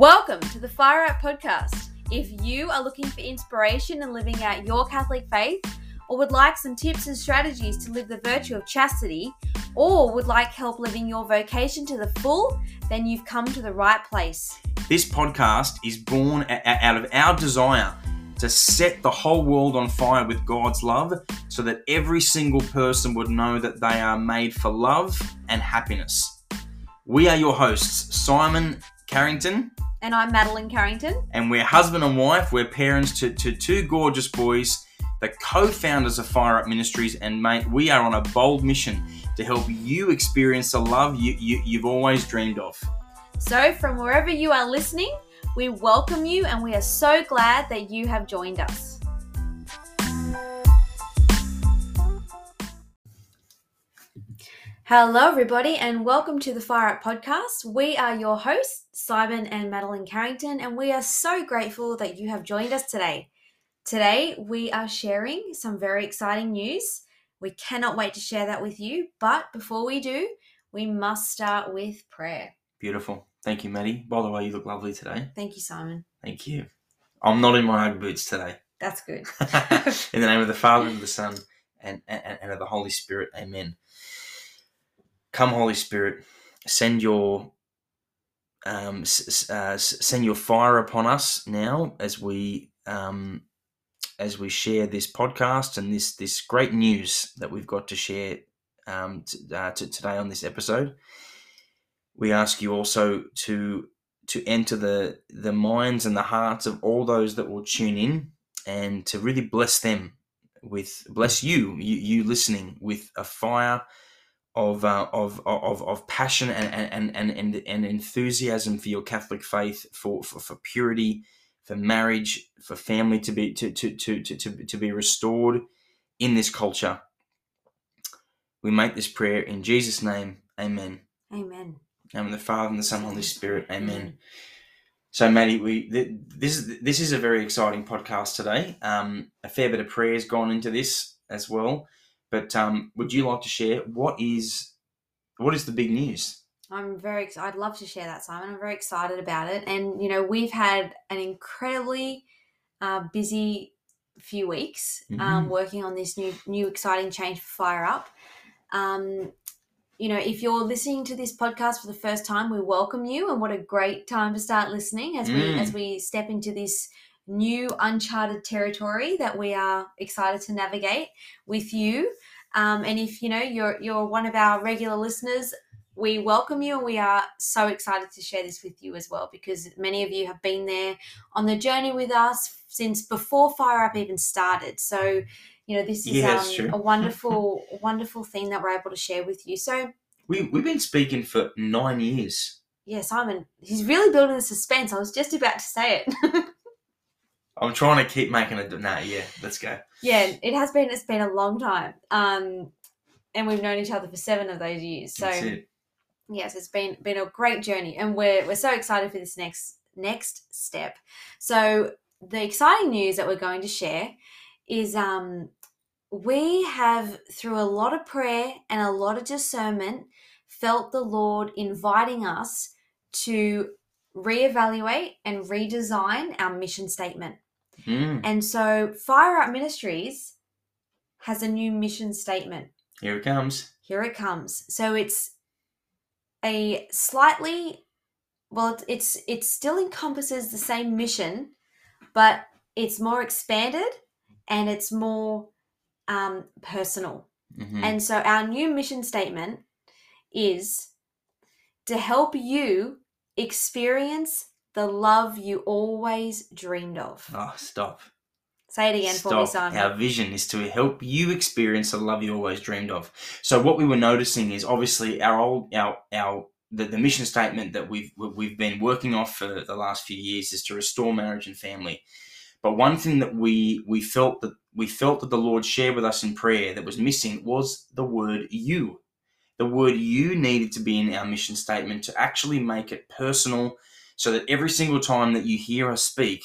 Welcome to the Fire Up Podcast. If you are looking for inspiration in living out your Catholic faith, or would like some tips and strategies to live the virtue of chastity, or would like help living your vocation to the full, then you've come to the right place. This podcast is born out of our desire to set the whole world on fire with God's love so that every single person would know that they are made for love and happiness. We are your hosts, Simon Carrington. And I'm Madeleine Carrington. And we're husband and wife. We're parents to, to two gorgeous boys, the co founders of Fire Up Ministries. And mate, we are on a bold mission to help you experience the love you, you, you've always dreamed of. So, from wherever you are listening, we welcome you and we are so glad that you have joined us. Hello, everybody, and welcome to the Fire Up Podcast. We are your hosts, Simon and Madeleine Carrington, and we are so grateful that you have joined us today. Today, we are sharing some very exciting news. We cannot wait to share that with you, but before we do, we must start with prayer. Beautiful. Thank you, Maddie. By the way, you look lovely today. Thank you, Simon. Thank you. I'm not in my Ugg boots today. That's good. in the name of the Father, and of the Son, and, and, and of the Holy Spirit. Amen. Come, Holy Spirit, send your um, uh, send your fire upon us now as we um, as we share this podcast and this this great news that we've got to share um, t- uh, to today on this episode. We ask you also to to enter the the minds and the hearts of all those that will tune in and to really bless them with bless you you, you listening with a fire of, uh, of, of, of passion and, and, and, and, and enthusiasm for your Catholic faith, for, for, for purity, for marriage, for family to be, to, to, to, to, to, to be restored in this culture. We make this prayer in Jesus' name. Amen. Amen. And in the Father and the Son, and Holy Spirit. Amen. So, Maddie, we this is this is a very exciting podcast today. Um, a fair bit of prayer has gone into this as well. But um, would you like to share what is what is the big news? I'm very. I'd love to share that, Simon. I'm very excited about it, and you know we've had an incredibly uh, busy few weeks um, mm-hmm. um, working on this new new exciting change for Fire Up. Um, you know, if you're listening to this podcast for the first time, we welcome you, and what a great time to start listening as we as mm. we step into this new uncharted territory that we are excited to navigate with you. Um, and if you know you're you're one of our regular listeners, we welcome you and we are so excited to share this with you as well because many of you have been there on the journey with us since before Fire Up even started. So, you know, this is yeah, um, a wonderful, wonderful thing that we're able to share with you. So, we, we've been speaking for nine years. Yeah, Simon, he's really building the suspense. I was just about to say it. I'm trying to keep making it. Nah, yeah, let's go. Yeah, it has been. It's been a long time, um, and we've known each other for seven of those years. So, yes, it's been been a great journey, and we're we're so excited for this next next step. So, the exciting news that we're going to share is um, we have through a lot of prayer and a lot of discernment felt the Lord inviting us to reevaluate and redesign our mission statement. Mm. And so Fire Up Ministries has a new mission statement. Here it comes. Here it comes. So it's a slightly well it's it still encompasses the same mission, but it's more expanded and it's more um, personal. Mm-hmm. And so our new mission statement is to help you experience the love you always dreamed of. Oh, stop. Say it again Stop. for me, Simon. Our vision is to help you experience the love you always dreamed of. So what we were noticing is obviously our old our our the, the mission statement that we've we've been working off for the last few years is to restore marriage and family. But one thing that we we felt that we felt that the Lord shared with us in prayer that was missing was the word you. The word you needed to be in our mission statement to actually make it personal so that every single time that you hear us speak,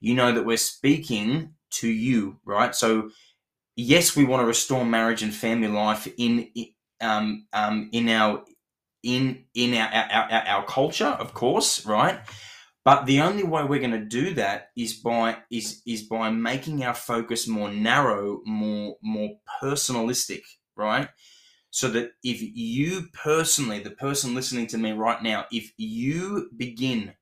you know that we're speaking to you, right? So, yes, we want to restore marriage and family life in um, um, in our in in our, our, our, our culture, of course, right? But the only way we're going to do that is by is is by making our focus more narrow, more more personalistic, right? So that if you personally, the person listening to me right now, if you begin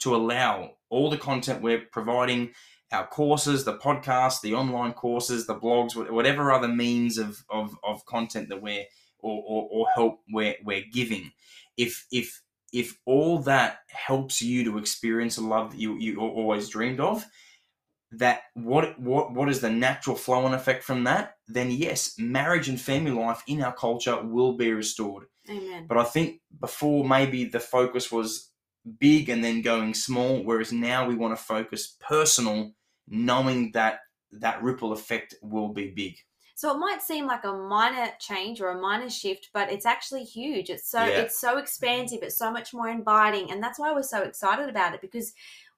to allow all the content we're providing, our courses, the podcasts, the online courses, the blogs, whatever other means of, of, of content that we're or, or, or help we're, we're giving, if if if all that helps you to experience a love that you, you always dreamed of, that what what what is the natural flow and effect from that? Then yes, marriage and family life in our culture will be restored. Amen. But I think before maybe the focus was big and then going small, whereas now we want to focus personal, knowing that that ripple effect will be big. So it might seem like a minor change or a minor shift, but it's actually huge. It's so Yeah. it's so expansive, it's so much more inviting, and that's why we're so excited about it because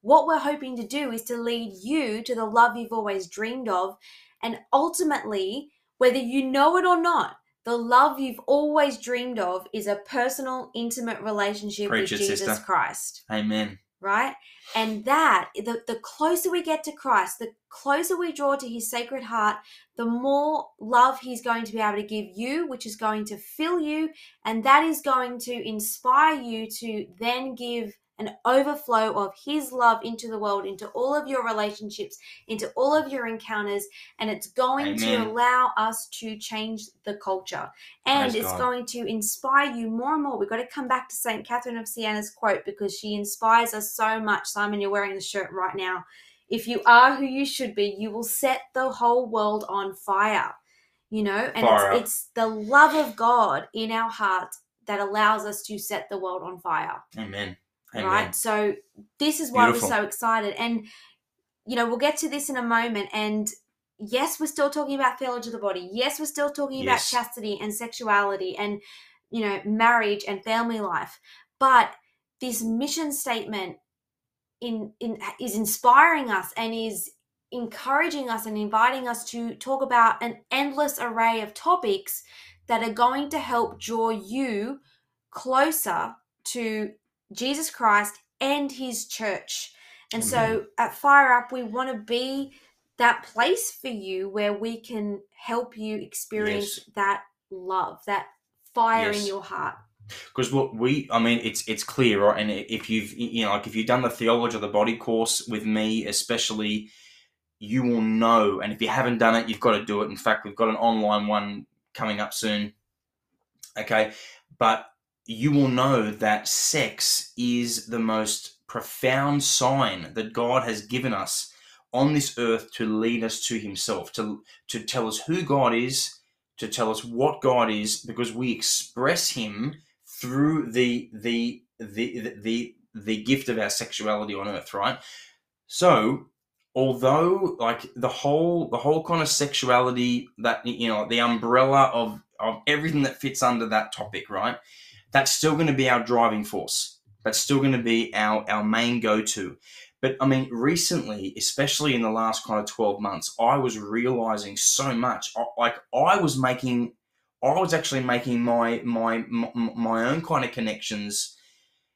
what we're hoping to do is to lead you to the love you've always dreamed of, and ultimately, whether you know it or not, the love you've always dreamed of is a personal, intimate relationship Preach with it, Jesus sister. Christ Amen. right? And that, the, the closer we get to Christ, the closer we draw to his sacred heart, the more love he's going to be able to give you, which is going to fill you, and that is going to inspire you to then give an overflow of his love into the world, into all of your relationships, into all of your encounters, and it's going to allow us to change the culture. And Praise it's God. going to inspire you more and more. We've got to come back to St. Catherine of Siena's quote because she inspires us so much. Simon, you're wearing the shirt right now. If you are who you should be, you will set the whole world on fire. You know, and it's, it's the love of God in our hearts that allows us to set the world on fire Amen. Amen. right? So this is why Beautiful. we're so excited, and you know we'll get to this in a moment. And yes, we're still talking about theology of the body. Yes, we're still talking Yes. about chastity and sexuality, and you know marriage and family life. But this mission statement in in is inspiring us and is encouraging us and inviting us to talk about an endless array of topics that are going to help draw you closer to Jesus Christ and his church. And so at Fire Up, we want to be that place for you where we can help you experience Yes. that love, that fire in your heart. because what we i mean it's it's clear right? And if you've you know like if you've done the theology of the body course with me especially you will know. And if you haven't done it you've got to do it. In fact we've got an online one coming up soon. Okay? But you will know that sex is the most profound sign that god has given us on this earth to lead us to himself to to tell us who god is to tell us what god is because we express him through the the the the the gift of our sexuality on earth right? So although like the whole the whole kind of sexuality that you know the umbrella of of everything that fits under that topic right that's still going to be our driving force that's still going to be our our main go-to but i mean recently especially in the last kind of 12 months i was realizing so much like i was making I was actually making my my my, my own kind of connections,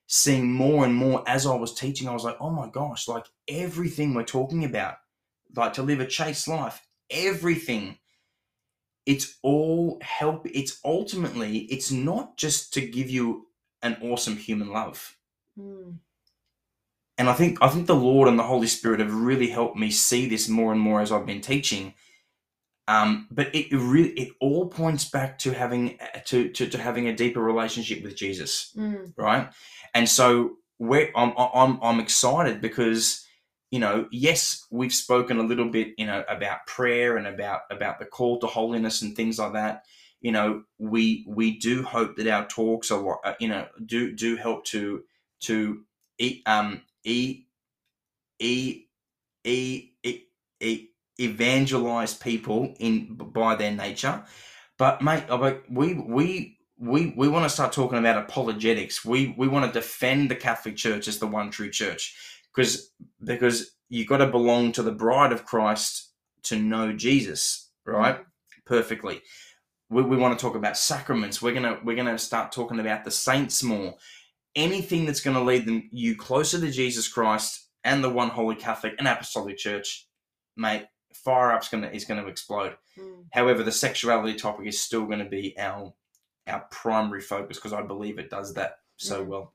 seeing more and more as I was teaching. I was like, oh my gosh, like everything we're talking about, like to live a chaste life, everything. It's all help. It's ultimately, it's not just to give you an awesome human love. Mm. And I think I think the Lord and the Holy Spirit have really helped me see this more and more as I've been teaching. Um, but it really it all points back to having to, to, to having a deeper relationship with Jesus, Mm. right? And so we're, I'm I'm I'm excited because you know yes we've spoken a little bit you know about prayer and about about the call to holiness and things like that. You know we we do hope that our talks are uh, you know do do help to to e- um e e e e, e evangelize people in by their nature. But mate uh, we we we we want to start talking about apologetics. We we want to defend the catholic church as the one true church because because you got to belong to the bride of christ to know jesus right perfectly we, we want to talk about sacraments we're gonna we're gonna start talking about the saints more anything that's going to lead them you closer to Jesus Christ and the one holy Catholic and Apostolic Church, mate, fire up's gonna is gonna explode. Mm. However, the sexuality topic is still going to be our our primary focus because I believe it does that so Mm. well.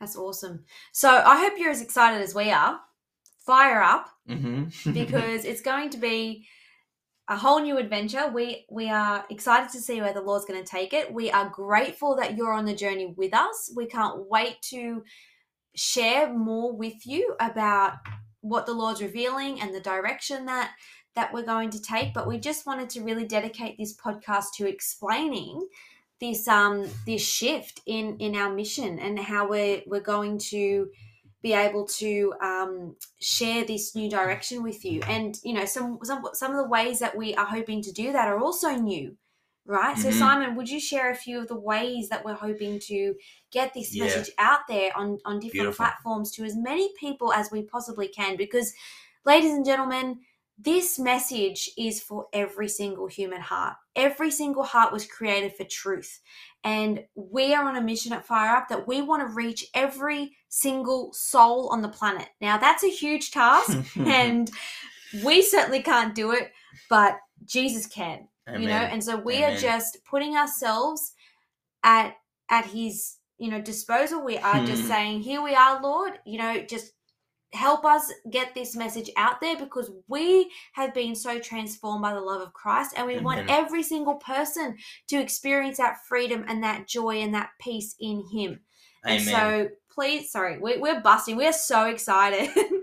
That's awesome. So I hope you're as excited as we are. Fire up Mm-hmm. because it's going to be a whole new adventure. We we are excited to see where the Lord's going to take it. We are grateful that you're on the journey with us. We can't wait to share more with you about what the Lord's revealing and the direction that that we're going to take. But we just wanted to really dedicate this podcast to explaining this um this shift in in our mission and how we're we're going to be able to um, share this new direction with you and you know some some some of the ways that we are hoping to do that are also new right so Mhm. simon would you share a few of the ways that we're hoping to get this Yeah. message out there on on different Beautiful. platforms to as many people as we possibly can because ladies and gentlemen this message is for every single human heart every single heart was created for truth and we are on a mission at Fire Up that we want to reach every single soul on the planet. Now, that's a huge task, and we certainly can't do it, but Jesus can, you know. And so we are just putting ourselves at at His, you know, disposal. We are just hmm. saying, "Here we are, Lord. You know, just." Help us get this message out there because we have been so transformed by the love of Christ, and we want every single person to experience that freedom and that joy and that peace in Him. And so, please, sorry, we, we're busting. We're so excited.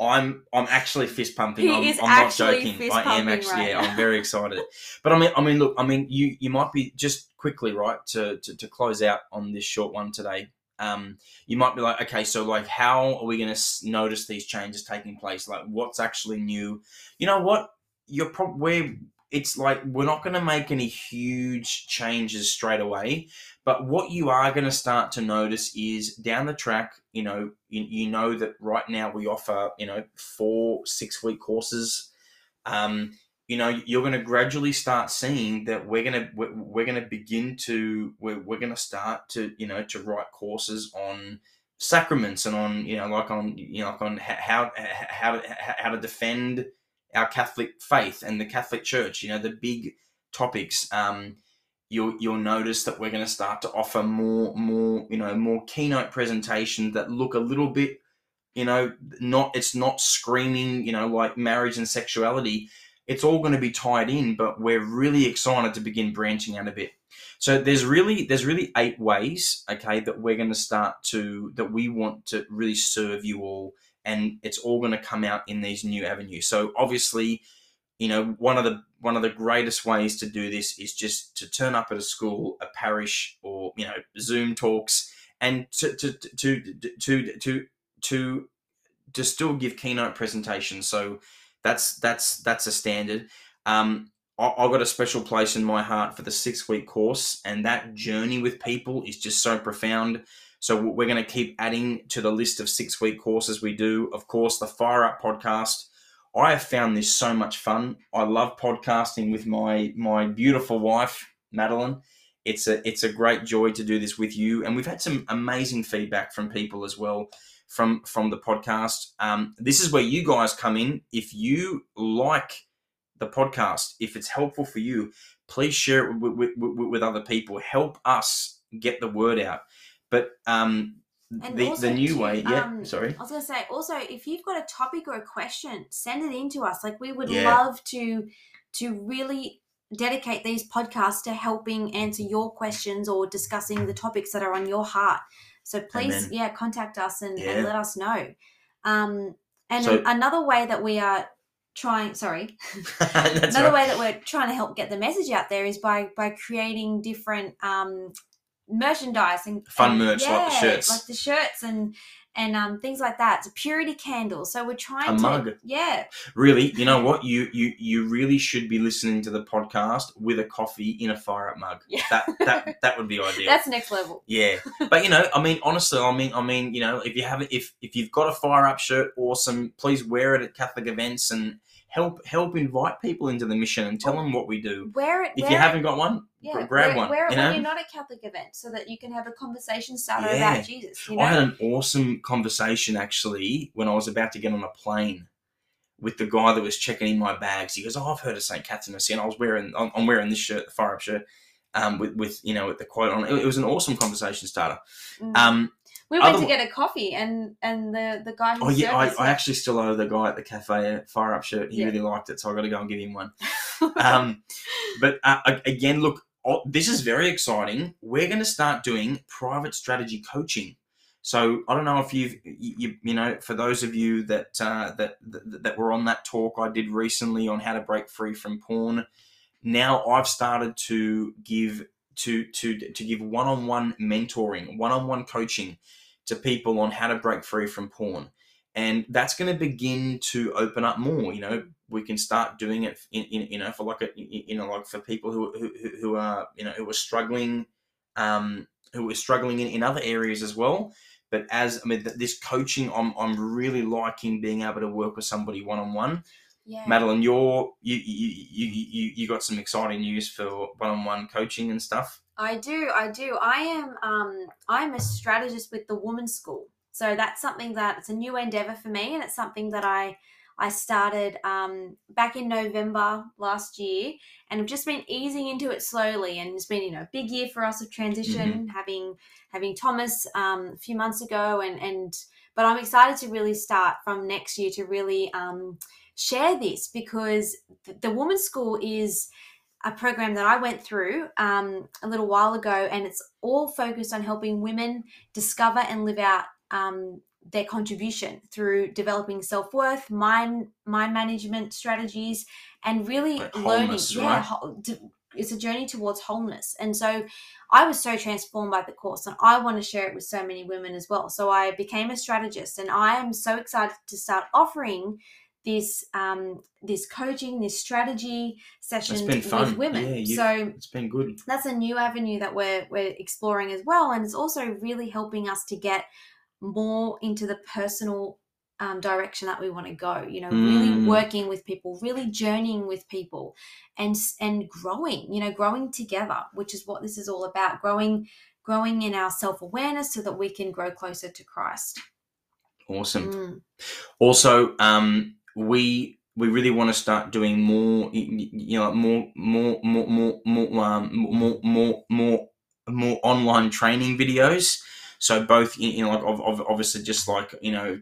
I'm I'm actually fist pumping. He I'm, is I'm not actually joking. fist I am actually. right yeah, now. I'm very excited. But I mean, I mean, look, I mean, you you might be just quickly right to to, to close out on this short one today. Um, you might be like, okay, so like, how are we going to notice these changes taking place? Like, what's actually new? You know what? You're probably it's like we're not going to make any huge changes straight away but what you are going to start to notice is down the track you know you, you know that right now we offer you know four six week courses um you know you're going to gradually start seeing that we're going to we're, going to begin to we're, we're going to start to you know to write courses on sacraments and on you know like on you know like on how how to, how to defend our Catholic faith and the Catholic Church. You know the big topics. Um, you'll you'll notice that we're going to start to offer more more you know more keynote presentations that look a little bit you know not it's not screaming you know like marriage and sexuality. It's all going to be tied in, but we're really excited to begin branching out a bit. So there's really there's really eight ways, okay, that we're going to start to that we want to really serve you all, and it's all going to come out in these new avenues. So obviously, you know, one of the one of the greatest ways to do this is just to turn up at a school, a parish, or you know, Zoom talks, and to to to to to to to still give keynote presentations. So that's that's that's a standard. Um, I, I've got a special place in my heart for the six week course, and that journey with people is just so profound. So we're going to keep adding to the list of six week courses we do. Of course, the Fire Up podcast. I have found this so much fun. I love podcasting with my my beautiful wife, Madeleine. It's a it's a great joy to do this with you, and we've had some amazing feedback from people as well from from the podcast. Um, this is where you guys come in. If you like the podcast, if it's helpful for you, please share it with, with, with, with other people. Help us get the word out. But um, the, the new to, way, yeah. um, sorry. I was going to say, also, if you've got a topic or a question, send it in to us. Like, we would Yeah. love to to really dedicate these podcasts to helping answer your questions or discussing the topics that are on your heart. So please, yeah, contact us and, Yeah. and let us know. Um, and So- another way that we are trying, sorry, another right. way that we're trying to help get the message out there is by by creating different um merchandise and Fun and- merch, like the shirts. like the shirts and and um things like that it's a purity candle so we're trying A to mug. yeah Really, you know what? You you you really should be listening to the podcast with a coffee in a fire up mug. Yeah. That that that would be ideal. that's next level Yeah, but you know, I mean, honestly, I mean, I mean, you know, if you haven't, if if you've got a fire up shirt, awesome. Please wear it at Catholic events and help help invite people into the mission and tell them what we do. Wear it. If you it- haven't got one, yeah, grab wear, one, Wear it you when know? you're not at Catholic event, so that you can have a conversation starter Yeah. about Jesus. You know, I had an awesome conversation actually when I was about to get on a plane with the guy that was checking in my bags. He goes, "Oh, I've heard of St. Catherine of Siena." I was wearing, I'm, I'm wearing this shirt, the fire up shirt, um, with with you know with the quote on. It, it was an awesome conversation starter. Mm. Um, we went other- to get a coffee, and and the the guy who oh yeah, I, I actually still owe the guy at the cafe a fire up shirt. He Yeah. really liked it, so I got to go and give him one. um, but uh, a- again, look, oh, this is very exciting. We're going to start doing private strategy coaching. So I don't know if you've you, you, you know for those of you that, uh, that that that were on that talk I did recently on how to break free from porn. Now I've started to give to to to give one-on-one mentoring, one-on-one coaching to people on how to break free from porn. And that's going to begin to open up more you know? We can start doing it in, in you know for like a you know like for people who who, who- are you know who are struggling um who are struggling in, in other areas as well. But as i mean this coaching i'm i'm really liking being able to work with somebody one-on-one yeah. madeleine you're you you you you, you got some exciting news for one-on-one coaching and stuff I do, I do. I am um I'm a strategist with the Women's School. So that's something that it's a new endeavor for me and it's something that I I started um back in November last year and I've just been easing into it slowly and it's been, you know, a big year for us of transition, having having Thomas um a few months ago and and but I'm excited to really start from next year to really um share this because the, Women's School is a program that I went through um, a little while ago, and it's all focused on helping women discover and live out um, their contribution through developing self worth, mind mind management strategies, and really Like learning. Yeah, right? it's a journey towards wholeness, and so I was so transformed by the course, and I want to share it with so many women as well. So I became a strategist, and I am so excited to start offering this um, this coaching, this strategy session with women. Yeah, so it's been good that's a new avenue that we're we're exploring as well, and it's also really helping us to get more into the personal um, direction that we want to go. You know, really Mm. working with people, really journeying with people, and and growing. You know, growing together, which is what this is all about. Growing, growing in our self awareness so that we can grow closer to Christ. awesome Mm. also um we we really want to start doing more you know more more more more more um, more more more more online training videos so both you know like obviously just like you know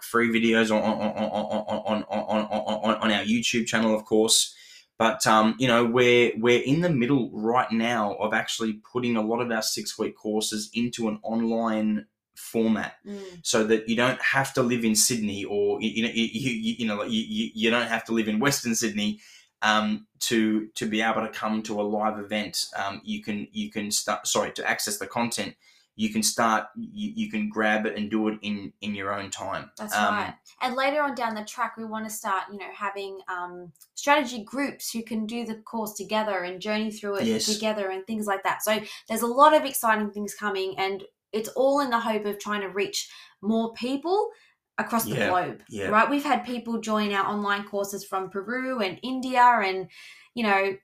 free videos on on on on on on, on, on our youtube channel of course but um, you know we're we're in the middle right now of actually putting a lot of our six week courses into an online format Mm. so that you don't have to live in Sydney or you, know you, you, you know like you, you you don't have to live in Western Sydney um, to to be able to come to a live event. Um, you can you can start sorry to access the content. You can start you, you can grab it and do it in in your own time. That's Um, right. And later on down the track, we want to start, you know, having um, strategy groups who can do the course together and journey through it Yes. together and things like that. So there's a lot of exciting things coming, and it's all in the hope of trying to reach more people across the Yeah, globe. yeah. Right? We've had people join our online courses from Peru and India and, you know,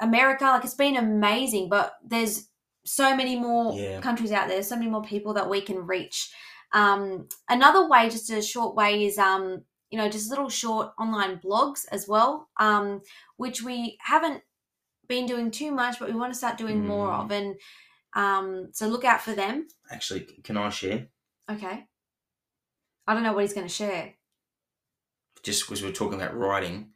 America. Like it's been amazing, but there's so many more Yeah. countries out there, so many more people that we can reach. Um, another way, just a short way, is um, you know, just little short online blogs as well, um, which we haven't been doing too much, but we want to start doing more Mm. of. And um, so look out for them. Actually, can I share? Okay. I don't know what he's going to share. Just because we're talking about writing,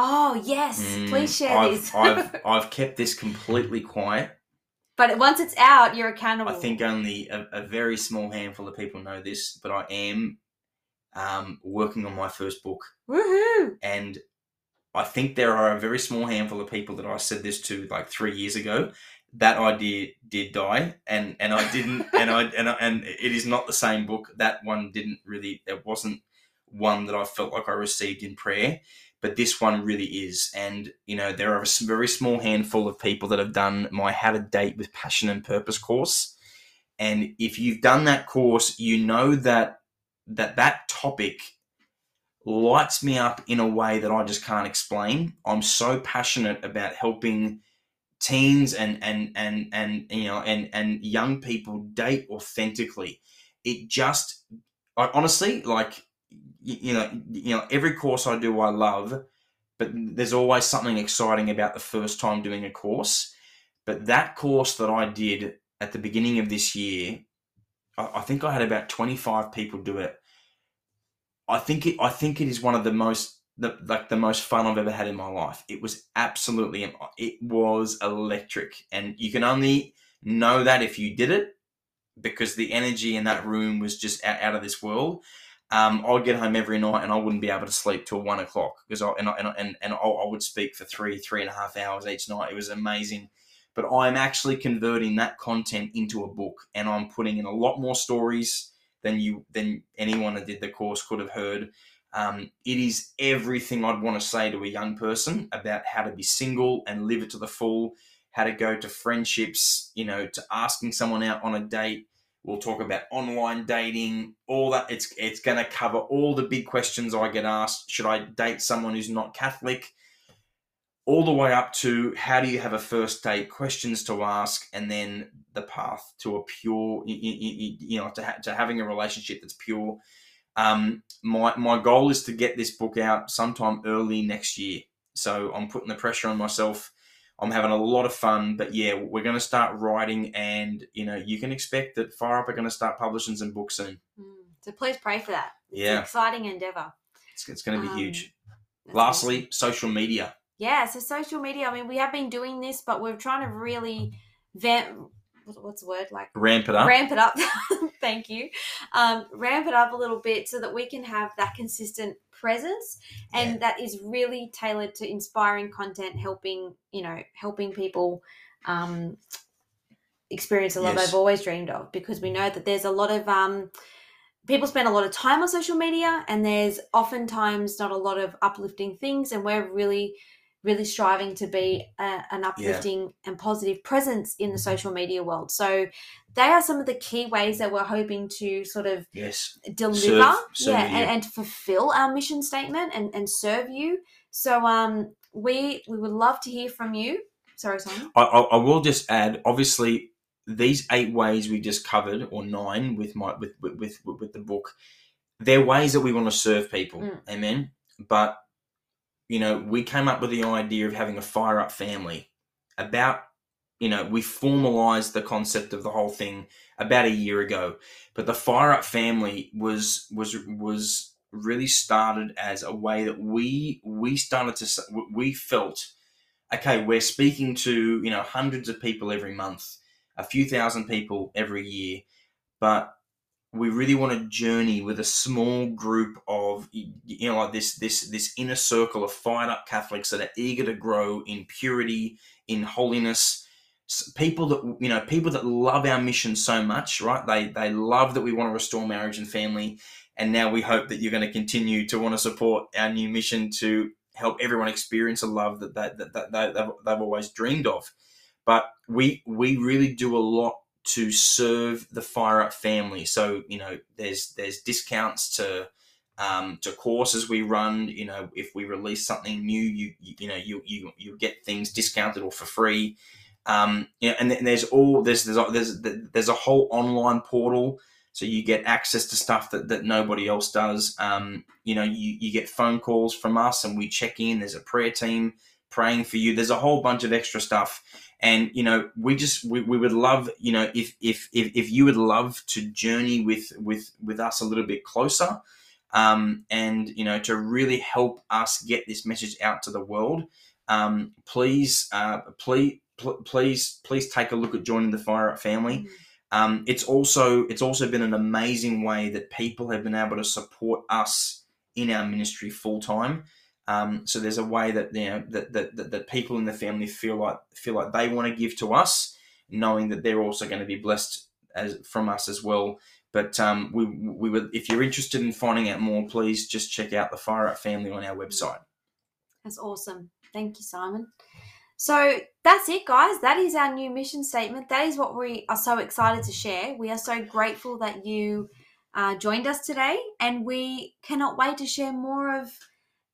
Oh yes, Mm, please share I've, this. I've I've kept this completely quiet. but once it's out, you're accountable. I think only a, a very small handful of people know this, but I am um, working on my first book. Woohoo! and I think there are a very small handful of people that I said this to like three years ago. That idea did die, and and I didn't, and I and I, and it is not the same book. That one didn't really. It wasn't one that I felt like I received in prayer, but this one really is. And you know, there are a very small handful of people that have done my How to Date with Passion and Purpose course, and if you've done that course, you know that that that topic lights me up in a way that I just can't explain. I'm so passionate about helping teens and and and and you know and and young people date authentically. It just I, honestly like you know you know every course I do I love, but there's always something exciting about the first time doing a course. But that course that I did at the beginning of this year, I, I think I had about 25 people do it. I think it I think it is one of the most the like the most fun I've ever had in my life. It was absolutely it was electric, and you can only know that if you did it because the energy in that room was just out, out of this world. Um, I'd get home every night and I wouldn't be able to sleep till one o'clock because I and and and, and I, I would speak for three three and a half hours each night. It was amazing. But I'm actually converting that content into a book, and I'm putting in a lot more stories than you than anyone that did the course could have heard. Um, it is everything I'd want to say to a young person about how to be single and live it to the full, how to go to friendships, you know, to asking someone out on a date. We'll talk about online dating, all that. It's it's going to cover all the big questions I get asked. Should I date someone who's not Catholic? All the way up to how do you have a first date, questions to ask, and then the path to a pure, you, you, you know, to, ha- to having a relationship that's pure um, my my goal is to get this book out sometime early next year. So I'm putting the pressure on myself. I'm having a lot of fun, but yeah, we're going to start writing, and you know, you can expect that Fire Up are going to start publishing some books soon. Mm, so please pray for that. It's yeah, an exciting endeavor. It's, it's going to be Um, huge. Lastly, awesome. social media. yeah. So social media. I mean, we have been doing this, but we're trying to really vent. What's the word like? Ramp it up. ramp it up. Thank you. Um, ramp it up a little bit so that we can have that consistent presence and Yeah. that is really tailored to inspiring content, helping you know, helping people um, experience the love Yes. they've always dreamed of. Because we know that there's a lot of um, people spend a lot of time on social media, and there's oftentimes not a lot of uplifting things, and we're really really striving to be a, an uplifting and positive presence in the social media world. So they are some of the key ways that we're hoping to sort of yes. deliver, Serve- serve yeah, and, and fulfill our mission statement and, and serve you. So um, we we would love to hear from you. Sorry, Simon. I, I, I will just add, obviously, these eight ways we just covered, or nine with my with with with, with the book, they're ways that we want to serve people. Mm. Amen. But you know, we came up with the idea of having a fire up family. About you know, we formalized the concept of the whole thing about a year ago. But the fire up family was was was really started as a way that we we started to we felt okay we're speaking to you know hundreds of people every month a few thousand people every year but we really want to journey with a small group of you know like this this this inner circle of fired up catholics that are eager to grow in purity in holiness. People that you know people that love our mission so much right? They they love that we want to restore marriage and family. And now we hope that you're going to continue to want to support our new mission to help everyone experience a love that, that, that, that they, they've, they've always dreamed of. But we we really do a lot to serve the fire up family. So you know there's there's discounts to um, to courses we run. You know if we release something new you you, you know you, you you get things discounted or for free. Um, and then there's all there's there's there's there's a whole online portal. So you get access to stuff that, that nobody else does. Um, you know you, you get phone calls from us and we check in. There's a prayer team praying for you. There's a whole bunch of extra stuff. And you know we just we, we would love you know if, if if if you would love to journey with with with us a little bit closer um, and you know to really help us get this message out to the world um, please uh, please pl- please please take a look at joining the fire up family. Um, it's also it's also been an amazing way that people have been able to support us in our ministry full time. Um, so there's a way that you know that, that, that, that people in the family feel like feel like they want to give to us, knowing that they're also going to be blessed as from us as well. But um, we we would if you're interested in finding out more, please just check out the Fire Up Family on our website. That's awesome. Thank you, Simon. So that's it, guys. That is our new mission statement. That is what we are so excited to share. We are so grateful that you uh, joined us today, and we cannot wait to share more of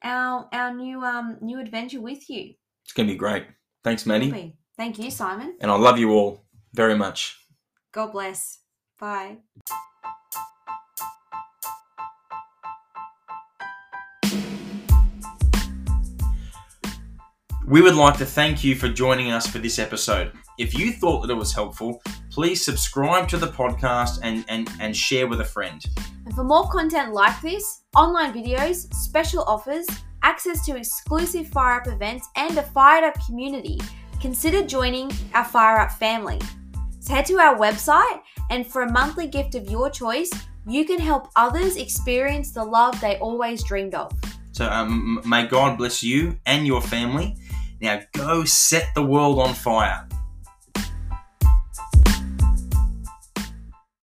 our our new um new adventure with you. It's going to be great. Thanks, Maddie. Thank you, Simon. And I love you all very much. God bless. Bye. We would like to thank you for joining us for this episode. If you thought that it was helpful, please subscribe to the podcast and, and, and share with a friend. And for more content like this, online videos, special offers, access to exclusive Fire Up events, and a Fired Up community, consider joining our Fire Up family. So head to our website, and for a monthly gift of your choice, you can help others experience the love they always dreamed of. So um, may God bless you and your family. Now go set the world on fire.